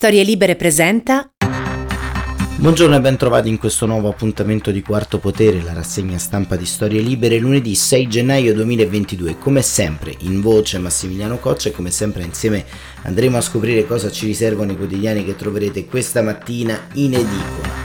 Storie Libere presenta. Buongiorno e ben trovati in questo nuovo appuntamento di Quarto Potere, la rassegna stampa di Storie Libere, lunedì 6 gennaio 2022. Come sempre in voce Massimiliano Coccia e come sempre insieme andremo a scoprire cosa ci riservano i quotidiani che troverete questa mattina in edicola.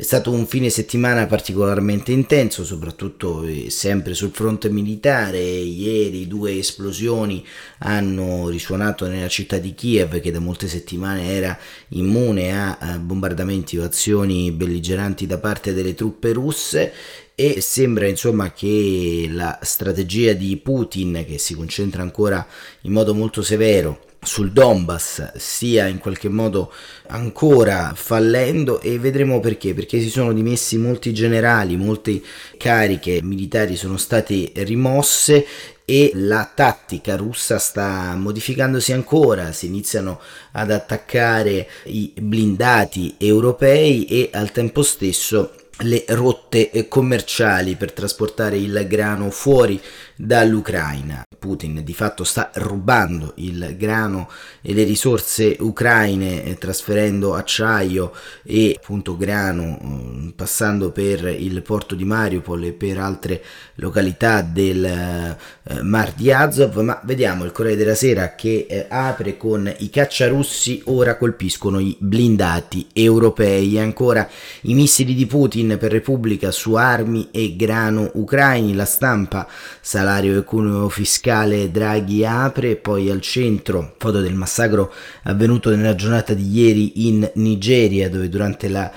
È stato un fine settimana particolarmente intenso, soprattutto eh, sempre sul fronte militare. Ieri due esplosioni hanno risuonato nella città di Kiev, che da molte settimane era immune a bombardamenti o azioni belligeranti da parte delle truppe russe e sembra insomma che la strategia di Putin che si concentra ancora in modo molto severo sul Donbass stia in qualche modo ancora fallendo e vedremo perché, perché si sono dimessi molti generali, molte cariche militari sono state rimosse e la tattica russa sta modificandosi ancora, si iniziano ad attaccare i blindati europei e al tempo stesso le rotte commerciali per trasportare il grano fuori dall'Ucraina. Putin di fatto sta rubando il grano e le risorse ucraine eh, trasferendo acciaio e appunto grano mm, passando per il porto di Mariupol e per altre località del eh, Mar di Azov, ma vediamo il Corriere della Sera che eh, apre con i cacciarussi ora colpiscono i blindati europei, ancora i missili di Putin per Repubblica su armi e grano ucraini, la stampa salario e cuneo fiscale Draghi apre, poi al centro foto del massacro avvenuto nella giornata di ieri in Nigeria dove durante la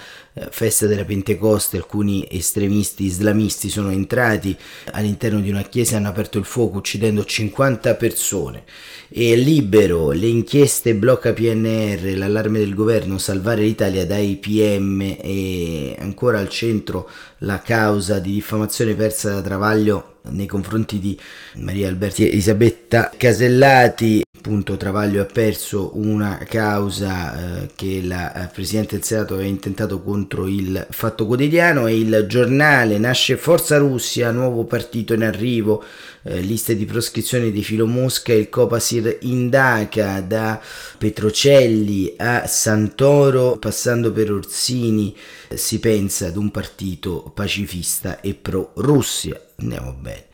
festa della Pentecoste alcuni estremisti islamisti sono entrati all'interno di una chiesa e hanno aperto il fuoco uccidendo 50 persone. E libero le inchieste blocca PNR l'allarme del governo salvare l'Italia dai PM e ancora al centro la causa di diffamazione persa da Travaglio nei confronti di Maria Alberti e Elisabetta Casellati appunto Travaglio ha perso una causa eh, che la eh, Presidente del Senato aveva intentato contro il Fatto Quotidiano e il giornale nasce Forza Russia, nuovo partito in arrivo, eh, liste di proscrizione di Filo Mosca, il Copasir indaca da Petrocelli a Santoro passando per Orsini, si pensa ad un partito pacifista e pro Russia. Andiamo bene.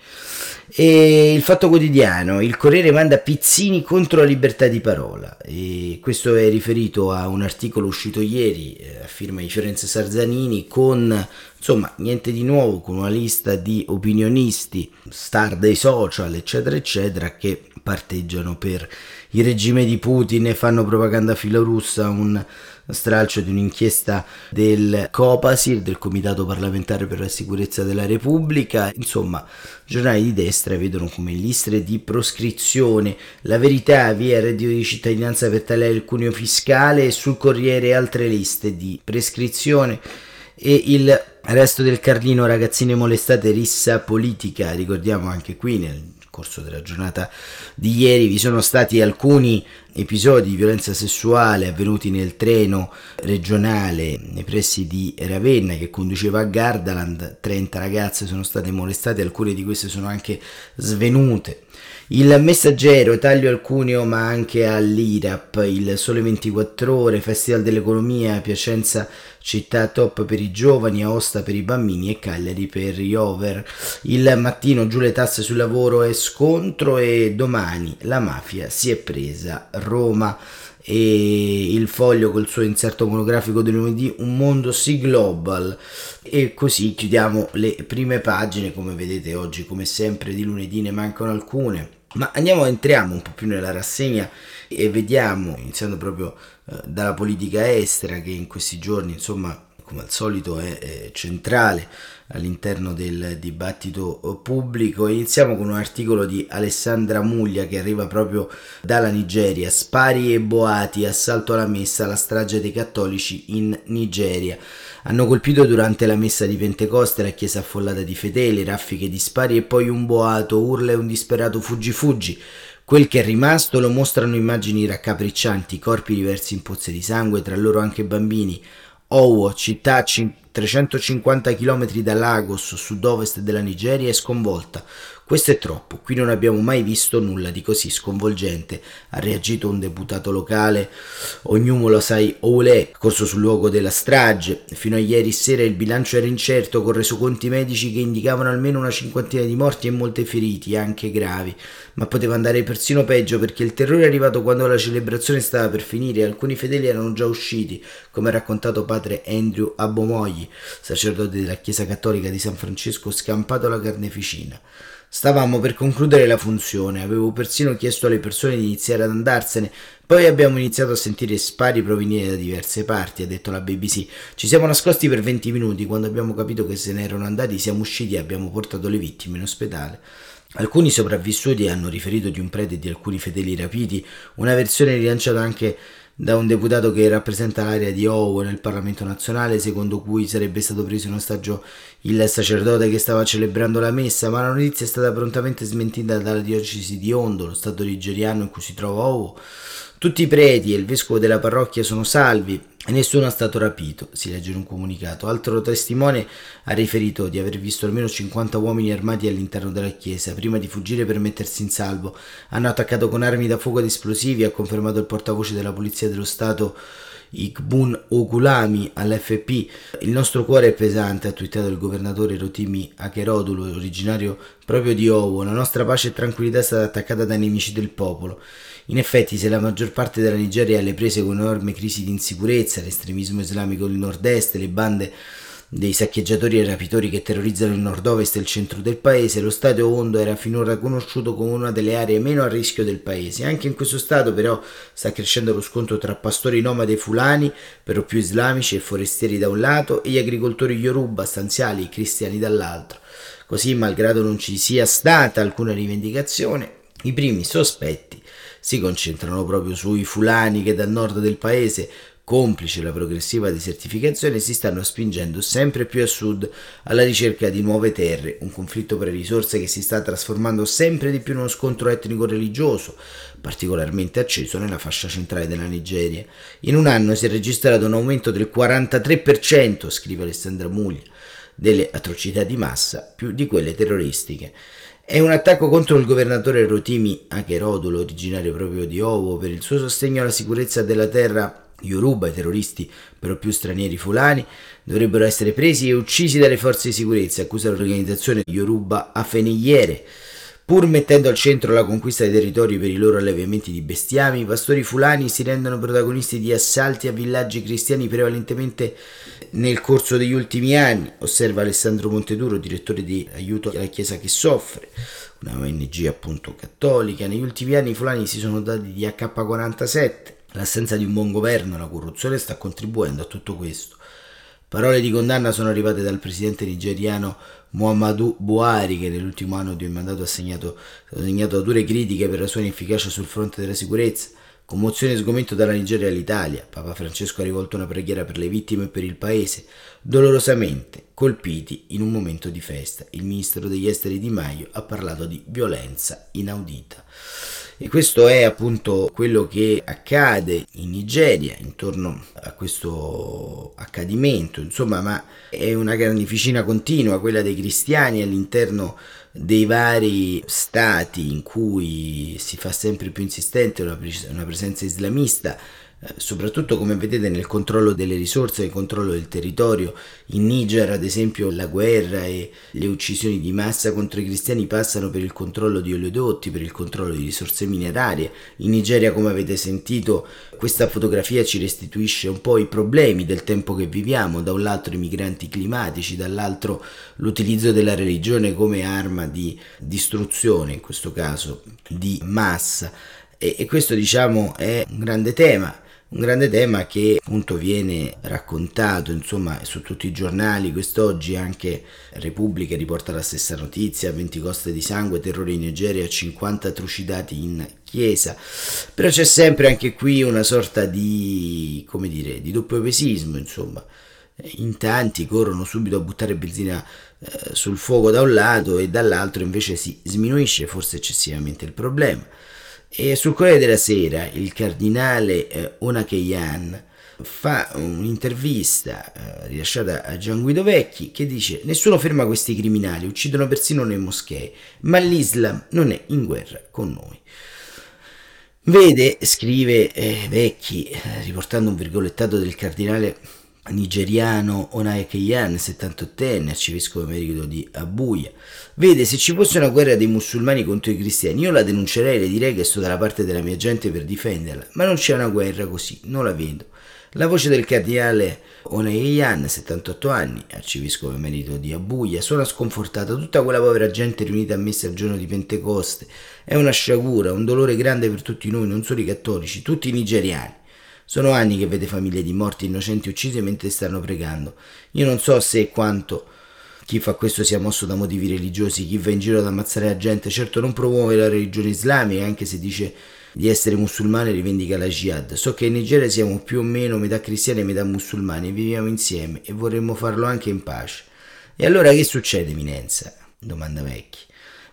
E il Fatto Quotidiano, il Corriere manda Pizzini contro la libertà di parola. E questo è riferito a un articolo uscito ieri eh, a firma di Fiorenzo Sarzanini con, insomma, niente di nuovo, con una lista di opinionisti, star dei social, eccetera, eccetera, che parteggiano per il regime di Putin e fanno propaganda filorussa, un stralcio di un'inchiesta del Copasir, del Comitato parlamentare per la sicurezza della Repubblica, insomma, giornali di destra vedono come liste di proscrizione, la verità via reddito di cittadinanza per tagliare il cuneo fiscale e sul Corriere altre liste di prescrizione. E il resto del Carlino ragazzine molestate rissa politica, ricordiamo anche qui nel corso della giornata di ieri vi sono stati alcuni episodi di violenza sessuale avvenuti nel treno regionale nei pressi di Ravenna che conduceva a Gardaland, 30 ragazze sono state molestate, alcune di queste sono anche svenute. Il messaggero, taglio al cuneo ma anche all'IRAP, il Sole 24 Ore, Festival dell'Economia, Piacenza città top per i giovani, Aosta per i bambini e Cagliari per gli over. Il mattino giù le tasse sul lavoro e scontro e domani la mafia si è presa Roma. E il foglio col suo inserto monografico del lunedì Un mondo sì global. E così chiudiamo le prime pagine. Come vedete oggi come sempre di lunedì ne mancano alcune ma andiamo, entriamo un po' più nella rassegna e vediamo, iniziando proprio eh, dalla politica estera che in questi giorni, insomma, come al solito è, è centrale all'interno del dibattito pubblico. Iniziamo con un articolo di Alessandra Muglia che arriva proprio dalla Nigeria. Spari e boati, assalto alla messa, la strage dei cattolici in Nigeria. Hanno colpito durante la messa di Pentecoste la chiesa affollata di fedeli, raffiche di spari e poi un boato, urla e un disperato fuggi fuggi. Quel che è rimasto lo mostrano immagini raccapriccianti, corpi diversi in pozze di sangue, tra loro anche bambini. Owo, città 350 km da Lagos, sud-ovest della Nigeria, è sconvolta. Questo è troppo, qui non abbiamo mai visto nulla di così sconvolgente, ha reagito un deputato locale, ognuno lo sai Oulé, corso sul luogo della strage, fino a ieri sera il bilancio era incerto con resoconti medici che indicavano almeno una cinquantina di morti e molti feriti, anche gravi, ma poteva andare persino peggio perché il terrore è arrivato quando la celebrazione stava per finire. E alcuni fedeli erano già usciti, come ha raccontato padre Andrew Abomogli, sacerdote della Chiesa Cattolica di San Francesco, scampato alla carneficina. Stavamo per concludere la funzione, avevo persino chiesto alle persone di iniziare ad andarsene, poi abbiamo iniziato a sentire spari provenire da diverse parti, ha detto la BBC. Ci siamo nascosti per 20 minuti, quando abbiamo capito che se ne erano andati siamo usciti e abbiamo portato le vittime in ospedale. Alcuni sopravvissuti hanno riferito di un prete e di alcuni fedeli rapiti, una versione rilanciata anche da un deputato che rappresenta l'area di Owo nel Parlamento nazionale, secondo cui sarebbe stato preso in ostaggio il sacerdote che stava celebrando la messa, ma la notizia è stata prontamente smentita dalla diocesi di Ondo, lo stato nigeriano in cui si trova Owo. Tutti i preti e il vescovo della parrocchia sono salvi e nessuno è stato rapito, si legge in un comunicato. Altro testimone ha riferito di aver visto almeno 50 uomini armati all'interno della chiesa. Prima di fuggire per mettersi in salvo, hanno attaccato con armi da fuoco ed esplosivi, ha confermato il portavoce della Polizia dello Stato Ikbun Okulami all'FP. Il nostro cuore è pesante, ha twittato il governatore Rotimi Akerodulu, originario proprio di Owo. La nostra pace e tranquillità è stata attaccata dai nemici del popolo. In effetti, se la maggior parte della Nigeria è alle prese con enorme crisi di insicurezza, l'estremismo islamico del nord-est, le bande dei saccheggiatori e rapitori che terrorizzano il nord-ovest e il centro del paese, lo stato Ondo era finora conosciuto come una delle aree meno a rischio del paese. Anche in questo stato però sta crescendo lo scontro tra pastori nomadi fulani, per più islamici e forestieri da un lato, e gli agricoltori Yoruba, stanziali e cristiani dall'altro. Così, malgrado non ci sia stata alcuna rivendicazione, i primi sospetti si concentrano proprio sui fulani che dal nord del paese complice la progressiva desertificazione, si stanno spingendo sempre più a sud alla ricerca di nuove terre, un conflitto per le risorse che si sta trasformando sempre di più in uno scontro etnico-religioso, particolarmente acceso nella fascia centrale della Nigeria. In un anno si è registrato un aumento del 43%, scrive Alessandra Muglia, delle atrocità di massa più di quelle terroristiche. È un attacco contro il governatore Rotimi Akerodolo, originario proprio di Ovo, per il suo sostegno alla sicurezza della terra Yoruba, i terroristi per più stranieri fulani, dovrebbero essere presi e uccisi dalle forze di sicurezza, accusa l'organizzazione Yoruba Afenigliere. Pur mettendo al centro la conquista dei territori per i loro allevamenti di bestiami, i pastori fulani si rendono protagonisti di assalti a villaggi cristiani prevalentemente nel corso degli ultimi anni, osserva Alessandro Monteduro, direttore di Aiuto alla Chiesa che soffre, una ONG appunto cattolica. Negli ultimi anni i fulani si sono dati di AK-47, L'assenza di un buon governo e la corruzione sta contribuendo a tutto questo. Parole di condanna sono arrivate dal presidente nigeriano Muhammadu Buhari che nell'ultimo anno di un mandato ha segnato, segnato dure critiche per la sua inefficacia sul fronte della sicurezza. Commozione e sgomento dalla Nigeria all'Italia. Papa Francesco ha rivolto una preghiera per le vittime e per il paese, dolorosamente colpiti in un momento di festa. Il ministro degli esteri Di Maio ha parlato di violenza inaudita. E questo è appunto quello che accade in Nigeria intorno a questo accadimento, insomma, ma è una carneficina continua quella dei cristiani all'interno dei vari stati in cui si fa sempre più insistente una, presenza islamista soprattutto come vedete nel controllo delle risorse, nel controllo del territorio. In Niger, ad esempio, la guerra e le uccisioni di massa contro i cristiani passano per il controllo di oleodotti, per il controllo di risorse minerarie. In Nigeria, come avete sentito, questa fotografia ci restituisce un po' i problemi del tempo che viviamo, da un lato i migranti climatici, dall'altro l'utilizzo della religione come arma di distruzione, in questo caso di massa. E, e questo diciamo è un grande tema un grande tema che appunto viene raccontato insomma su tutti i giornali. Quest'oggi anche Repubblica riporta la stessa notizia 20 coste di sangue terrore in Nigeria 50 trucidati in chiesa. Però c'è sempre anche qui una sorta di come dire di doppio pesismo insomma. In tanti corrono subito a buttare benzina eh, sul fuoco da un lato e dall'altro invece si sminuisce forse eccessivamente il problema e sul Corriere della Sera il cardinale eh, Onakeyan fa un'intervista eh, rilasciata a Gian Guido Vecchi che dice nessuno ferma questi criminali, uccidono persino le moschee, ma l'Islam non è in guerra con noi. Vede, scrive eh, Vecchi, eh, riportando un virgolettato del cardinale nigeriano Onaye Keyan, 78enne, arcivescovo emerito di Abuja. Vede, se ci fosse una guerra dei musulmani contro i cristiani, io la denuncerei, le direi che sto dalla parte della mia gente per difenderla, ma non c'è una guerra così, non la vedo. La voce del cardinale Onayeyan, 78 anni, arcivescovo emerito di Abuja, suona sconfortata. Tutta quella povera gente riunita a messa il giorno di Pentecoste è una sciagura, un dolore grande per tutti noi, non solo i cattolici, tutti i nigeriani. Sono anni che vede famiglie di morti innocenti uccise mentre stanno pregando. Io non so se e quanto chi fa questo sia mosso da motivi religiosi, chi va in giro ad ammazzare la gente, certo non promuove la religione islamica, anche se dice di essere musulmane e rivendica la jihad. So che in Nigeria siamo più o meno metà cristiani e metà musulmani, viviamo insieme e vorremmo farlo anche in pace. E allora che succede, Eminenza? domanda Vecchi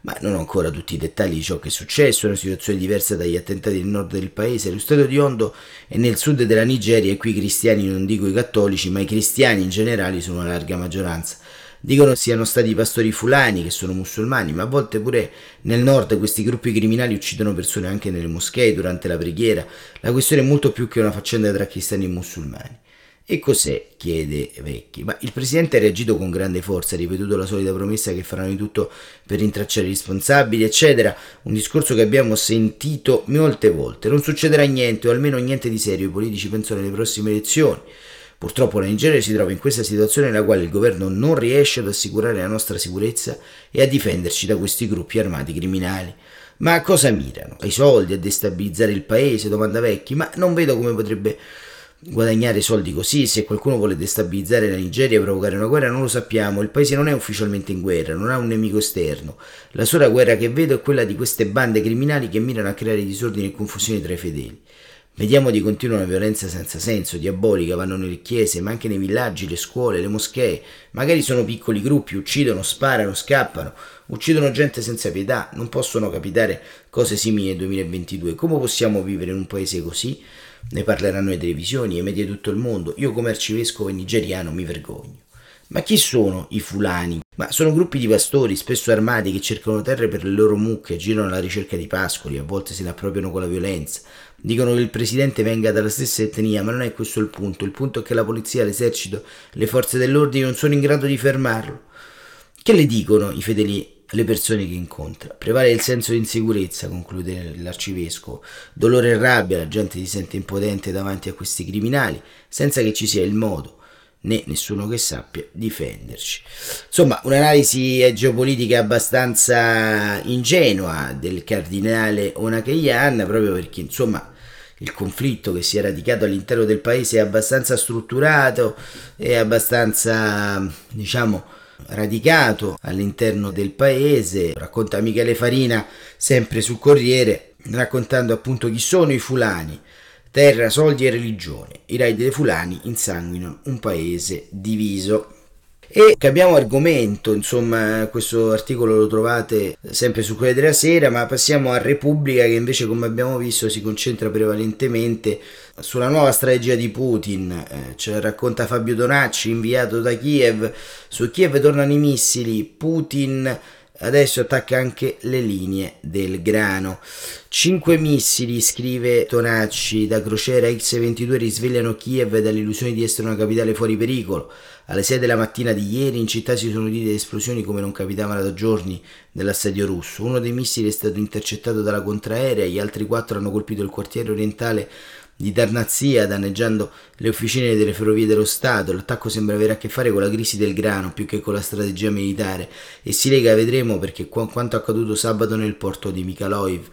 ma non ho ancora tutti i dettagli di ciò che è successo, è una situazione diversa dagli attentati nel nord del paese, lo stato di Ondo è nel sud della Nigeria e qui i cristiani, non dico i cattolici, ma i cristiani in generale sono una larga maggioranza. Dicono siano stati i pastori fulani che sono musulmani, ma a volte pure nel nord questi gruppi criminali uccidono persone anche nelle moschee durante la preghiera. La questione è molto più che una faccenda tra cristiani e musulmani. E cos'è? chiede Vecchi. Ma il presidente ha reagito con grande forza, ha ripetuto la solita promessa che faranno di tutto per rintracciare i responsabili, eccetera. Un discorso che abbiamo sentito molte volte. Non succederà niente, o almeno niente di serio. I politici pensano alle prossime elezioni. Purtroppo la Nigeria si trova in questa situazione nella quale il governo non riesce ad assicurare la nostra sicurezza e a difenderci da questi gruppi armati criminali. Ma a cosa mirano? Ai soldi, a destabilizzare il paese? Domanda Vecchi. Ma non vedo come potrebbe guadagnare soldi così, se qualcuno vuole destabilizzare la Nigeria e provocare una guerra non lo sappiamo, il paese non è ufficialmente in guerra, non ha un nemico esterno, la sola guerra che vedo è quella di queste bande criminali che mirano a creare disordini e confusione tra i fedeli. Vediamo di continuo una violenza senza senso, diabolica, vanno nelle chiese, ma anche nei villaggi, le scuole, le moschee. Magari sono piccoli gruppi, uccidono, sparano, scappano, uccidono gente senza pietà. Non possono capitare cose simili nel 2022. Come possiamo vivere in un paese così? Ne parleranno le televisioni, i media di tutto il mondo. Io come arcivescovo nigeriano mi vergogno. Ma chi sono i fulani? Ma sono gruppi di pastori, spesso armati, che cercano terre per le loro mucche, girano alla ricerca di pascoli, a volte se ne appropriano con la violenza. Dicono che il presidente venga dalla stessa etnia, ma non è questo il punto. Il punto è che la polizia, l'esercito, le forze dell'ordine non sono in grado di fermarlo. Che le dicono i fedeli le persone che incontra. Prevale il senso di insicurezza, conclude l'arcivescovo. Dolore e rabbia, la gente si sente impotente davanti a questi criminali, senza che ci sia il modo né nessuno che sappia difenderci. Insomma, un'analisi geopolitica abbastanza ingenua del cardinale Onakeyan, proprio perché insomma il conflitto che si è radicato all'interno del paese è abbastanza strutturato, è abbastanza, diciamo, radicato all'interno del paese. Racconta Michele Farina sempre sul Corriere, raccontando appunto chi sono i fulani. Terra, soldi e religione. I raid dei fulani insanguinano un paese diviso. E cambiamo argomento, insomma, questo articolo lo trovate sempre su Corriere della Sera, ma passiamo a Repubblica che invece, come abbiamo visto, si concentra prevalentemente sulla nuova strategia di Putin. Eh, ce la racconta Fabio Donacci, inviato da Kiev. Su Kiev tornano i missili, Putin adesso attacca anche le linee del grano. Cinque missili, scrive Tonacci, da crociera X-22 risvegliano Kiev dall'illusione di essere una capitale fuori pericolo. Alle 6 della mattina di ieri in città si sono udite esplosioni come non capitavano da giorni nell'assedio russo. Uno dei missili è stato intercettato dalla contraerea, gli altri quattro hanno colpito il quartiere orientale di Darnazia, danneggiando le officine delle ferrovie dello Stato. L'attacco sembra avere a che fare con la crisi del grano più che con la strategia militare e si lega, vedremo, perché qu- quanto accaduto sabato nel porto di Mykolaiv.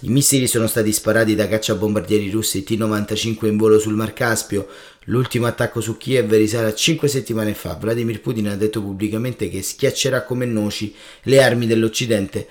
I missili sono stati sparati da cacciabombardieri russi T-95 in volo sul Mar Caspio. L'ultimo attacco su Kiev risale a cinque settimane fa. Vladimir Putin ha detto pubblicamente che schiaccerà come noci le armi dell'Occidente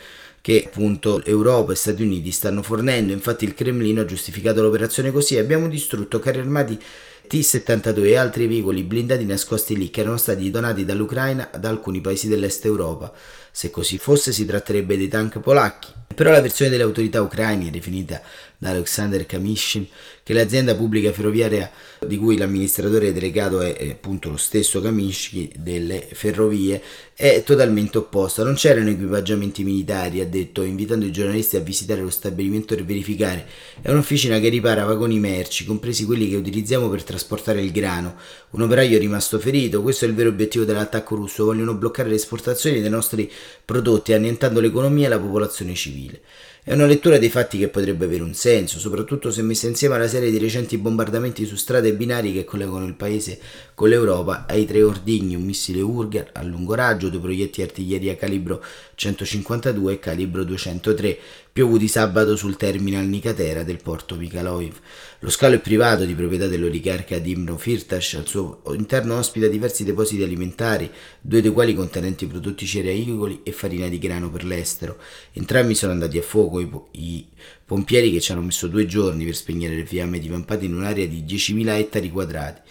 che appunto Europa e Stati Uniti stanno fornendo. Infatti il Cremlino ha giustificato l'operazione così: abbiamo distrutto carri armati T-72 e altri veicoli blindati nascosti lì che erano stati donati dall'Ucraina ad alcuni paesi dell'est Europa. Se così fosse si tratterebbe dei tank polacchi. Però la versione delle autorità ucraine, definita da Alexander Kamishin, che l'azienda pubblica ferroviaria di cui l'amministratore delegato è appunto lo stesso Kamishin delle ferrovie, è totalmente opposta. Non c'erano equipaggiamenti militari, ha detto, invitando i giornalisti a visitare lo stabilimento per verificare. È un'officina che ripara vagoni merci, compresi quelli che utilizziamo per trasportare il grano. Un operaio è rimasto ferito, questo è il vero obiettivo dell'attacco russo, vogliono bloccare le esportazioni dei nostri prodotti annientando l'economia e la popolazione civile. È una lettura dei fatti che potrebbe avere un senso, soprattutto se messa insieme alla serie di recenti bombardamenti su strade e binari che collegano il paese con l'Europa, ai tre ordigni, un missile Urger a lungo raggio, due proietti artiglieria calibro 152 e calibro 203, piovuti sabato sul terminal Nicatera del porto Mikhailoviv. Lo scalo è privato di proprietà dell'oligarca Dimno Firtash, al suo interno ospita diversi depositi alimentari, due dei quali contenenti prodotti cerealicoli e farina di grano per l'estero. Entrambi sono andati a fuoco, i, i pompieri che ci hanno messo due giorni per spegnere le fiamme divampate in un'area di 10.000 ettari quadrati.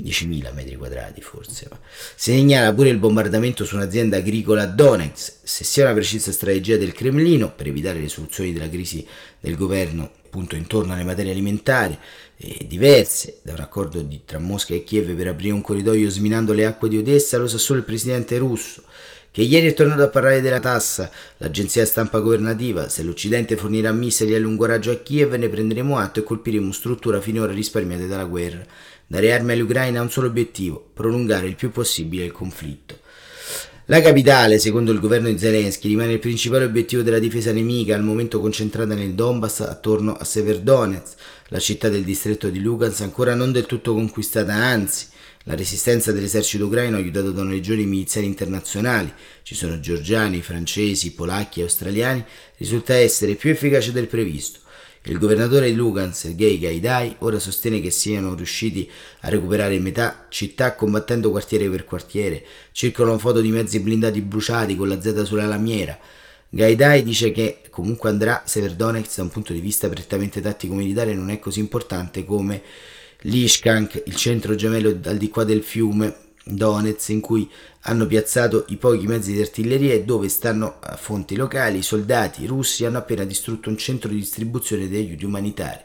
10.000 metri quadrati forse. Si segnala pure il bombardamento su un'azienda agricola a Donetsk. Se sia una precisa strategia del Cremlino per evitare le soluzioni della crisi del governo appunto intorno alle materie alimentari eh, diverse da un accordo di, tra Mosca e Kiev per aprire un corridoio sminando le acque di Odessa, lo sa solo il presidente russo che ieri è tornato a parlare della tassa, l'agenzia stampa governativa, se l'Occidente fornirà missili a lungo raggio a Kiev ne prenderemo atto e colpiremo strutture finora risparmiate dalla guerra. Dare armi all'Ucraina ha un solo obiettivo, prolungare il più possibile il conflitto. La capitale, secondo il governo di Zelensky, rimane il principale obiettivo della difesa nemica, al momento concentrata nel Donbass attorno a Severdonetsk, la città del distretto di Lugansk ancora non del tutto conquistata, anzi, la resistenza dell'esercito ucraino aiutato da una legione miliziari internazionali, ci sono georgiani, francesi, polacchi e australiani, risulta essere più efficace del previsto. Il governatore di Lugan, Sergei Gaidai, ora sostiene che siano riusciti a recuperare metà città combattendo quartiere per quartiere. Circolano foto di mezzi blindati bruciati con la Z sulla lamiera. Gaidai dice che comunque andrà Severdonetsk da un punto di vista prettamente tattico-militare non è così importante come Lishkank, il centro gemello al di qua del fiume, Donetsk in cui hanno piazzato i pochi mezzi di artiglieria e dove stanno a fonti locali i soldati russi hanno appena distrutto un centro di distribuzione di aiuti umanitari.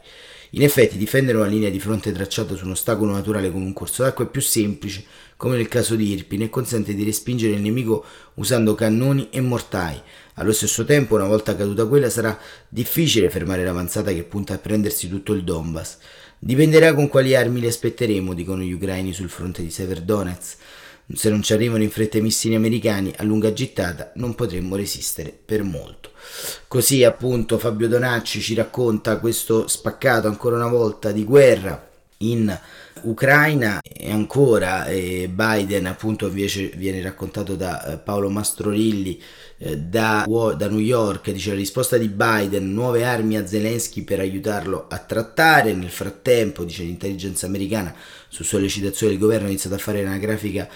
In effetti difendere una linea di fronte tracciata su uno ostacolo naturale come un corso d'acqua è più semplice, come nel caso di Irpin, e consente di respingere il nemico usando cannoni e mortai. Allo stesso tempo, una volta caduta quella, sarà difficile fermare l'avanzata che punta a prendersi tutto il Donbass. Dipenderà con quali armi li aspetteremo, dicono gli ucraini sul fronte di Severdonetsk. Se non ci arrivano in fretta i missili americani a lunga gittata, non potremmo resistere per molto. Così appunto Fabio Donacci ci racconta questo spaccato ancora una volta di guerra in Ucraina e ancora eh, Biden appunto invece viene raccontato da eh, Paolo Mastrorilli eh, da, da, New York dice la risposta di Biden nuove armi a Zelensky per aiutarlo a trattare. Nel frattempo dice l'intelligence americana su sollecitazione del governo ha iniziato a fare una grafica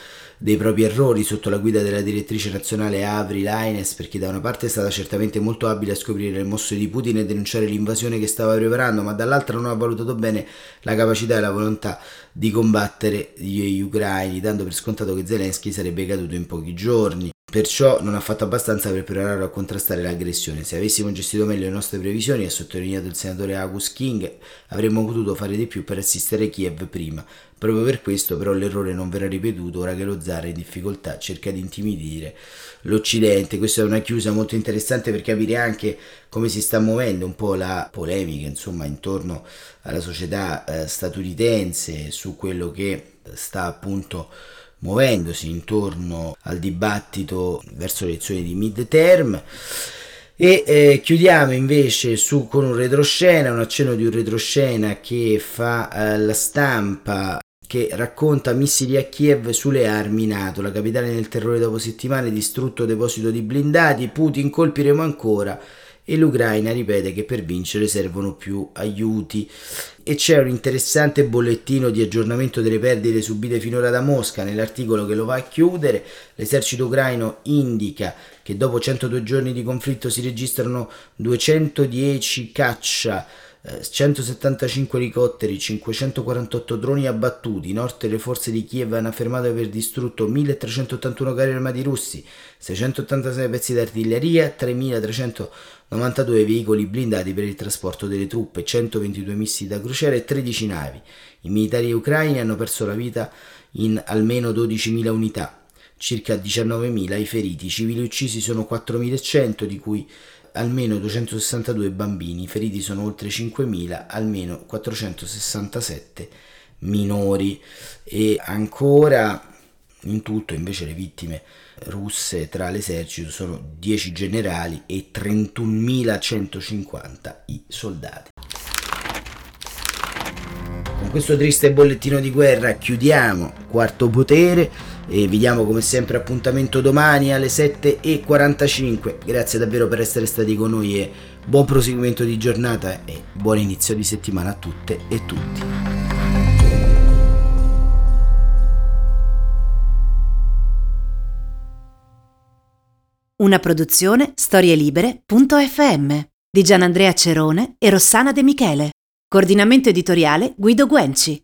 dei propri errori sotto la guida della direttrice nazionale Avri Laines perché da una parte è stata certamente molto abile a scoprire le mosse di Putin e denunciare l'invasione che stava preparando ma dall'altra non ha valutato bene la capacità e la volontà di combattere gli ucraini dando per scontato che Zelensky sarebbe caduto in pochi giorni Perciò non ha fatto abbastanza per preparare a contrastare l'aggressione. Se avessimo gestito meglio le nostre previsioni, ha sottolineato il senatore Agus King, avremmo potuto fare di più per assistere Kiev prima. Proprio per questo però l'errore non verrà ripetuto ora che lo zar è in difficoltà, cerca di intimidire l'Occidente. Questa è una chiusa molto interessante per capire anche come si sta muovendo un po' la polemica insomma intorno alla società eh, statunitense su quello che sta appunto muovendosi intorno al dibattito verso le elezioni di midterm. E eh, chiudiamo invece su, con un retroscena, un accenno di un retroscena che fa eh, la stampa che racconta missili a Kiev sulle armi NATO, la capitale nel terrore dopo settimane, distrutto deposito di blindati, Putin colpiremo ancora e l'Ucraina ripete che per vincere servono più aiuti. E c'è un interessante bollettino di aggiornamento delle perdite subite finora da Mosca. Nell'articolo che lo va a chiudere l'esercito ucraino indica che dopo 102 giorni di conflitto si registrano 210 caccia 175 elicotteri, 548 droni abbattuti. Inoltre le forze di Kiev hanno affermato di aver distrutto 1381 carri armati russi, 686 pezzi d'artiglieria, 3392 veicoli blindati per il trasporto delle truppe, 122 missili da crociera e 13 navi. I militari ucraini hanno perso la vita in almeno 12.000 unità, circa 19.000 i feriti. I civili uccisi sono 4.100, di cui almeno 262 bambini, feriti sono oltre 5.000, almeno 467 minori e ancora in tutto invece le vittime russe tra l'esercito sono 10 generali e 31.150 i soldati. Con questo triste bollettino di guerra chiudiamo quarto potere e vi diamo come sempre appuntamento domani alle 7.45. Grazie davvero per essere stati con noi e buon proseguimento di giornata e buon inizio di settimana a tutte e tutti. Una produzione storielibere.fm di Gianandrea Cerone e Rossana De Michele. Coordinamento editoriale Guido Guenci.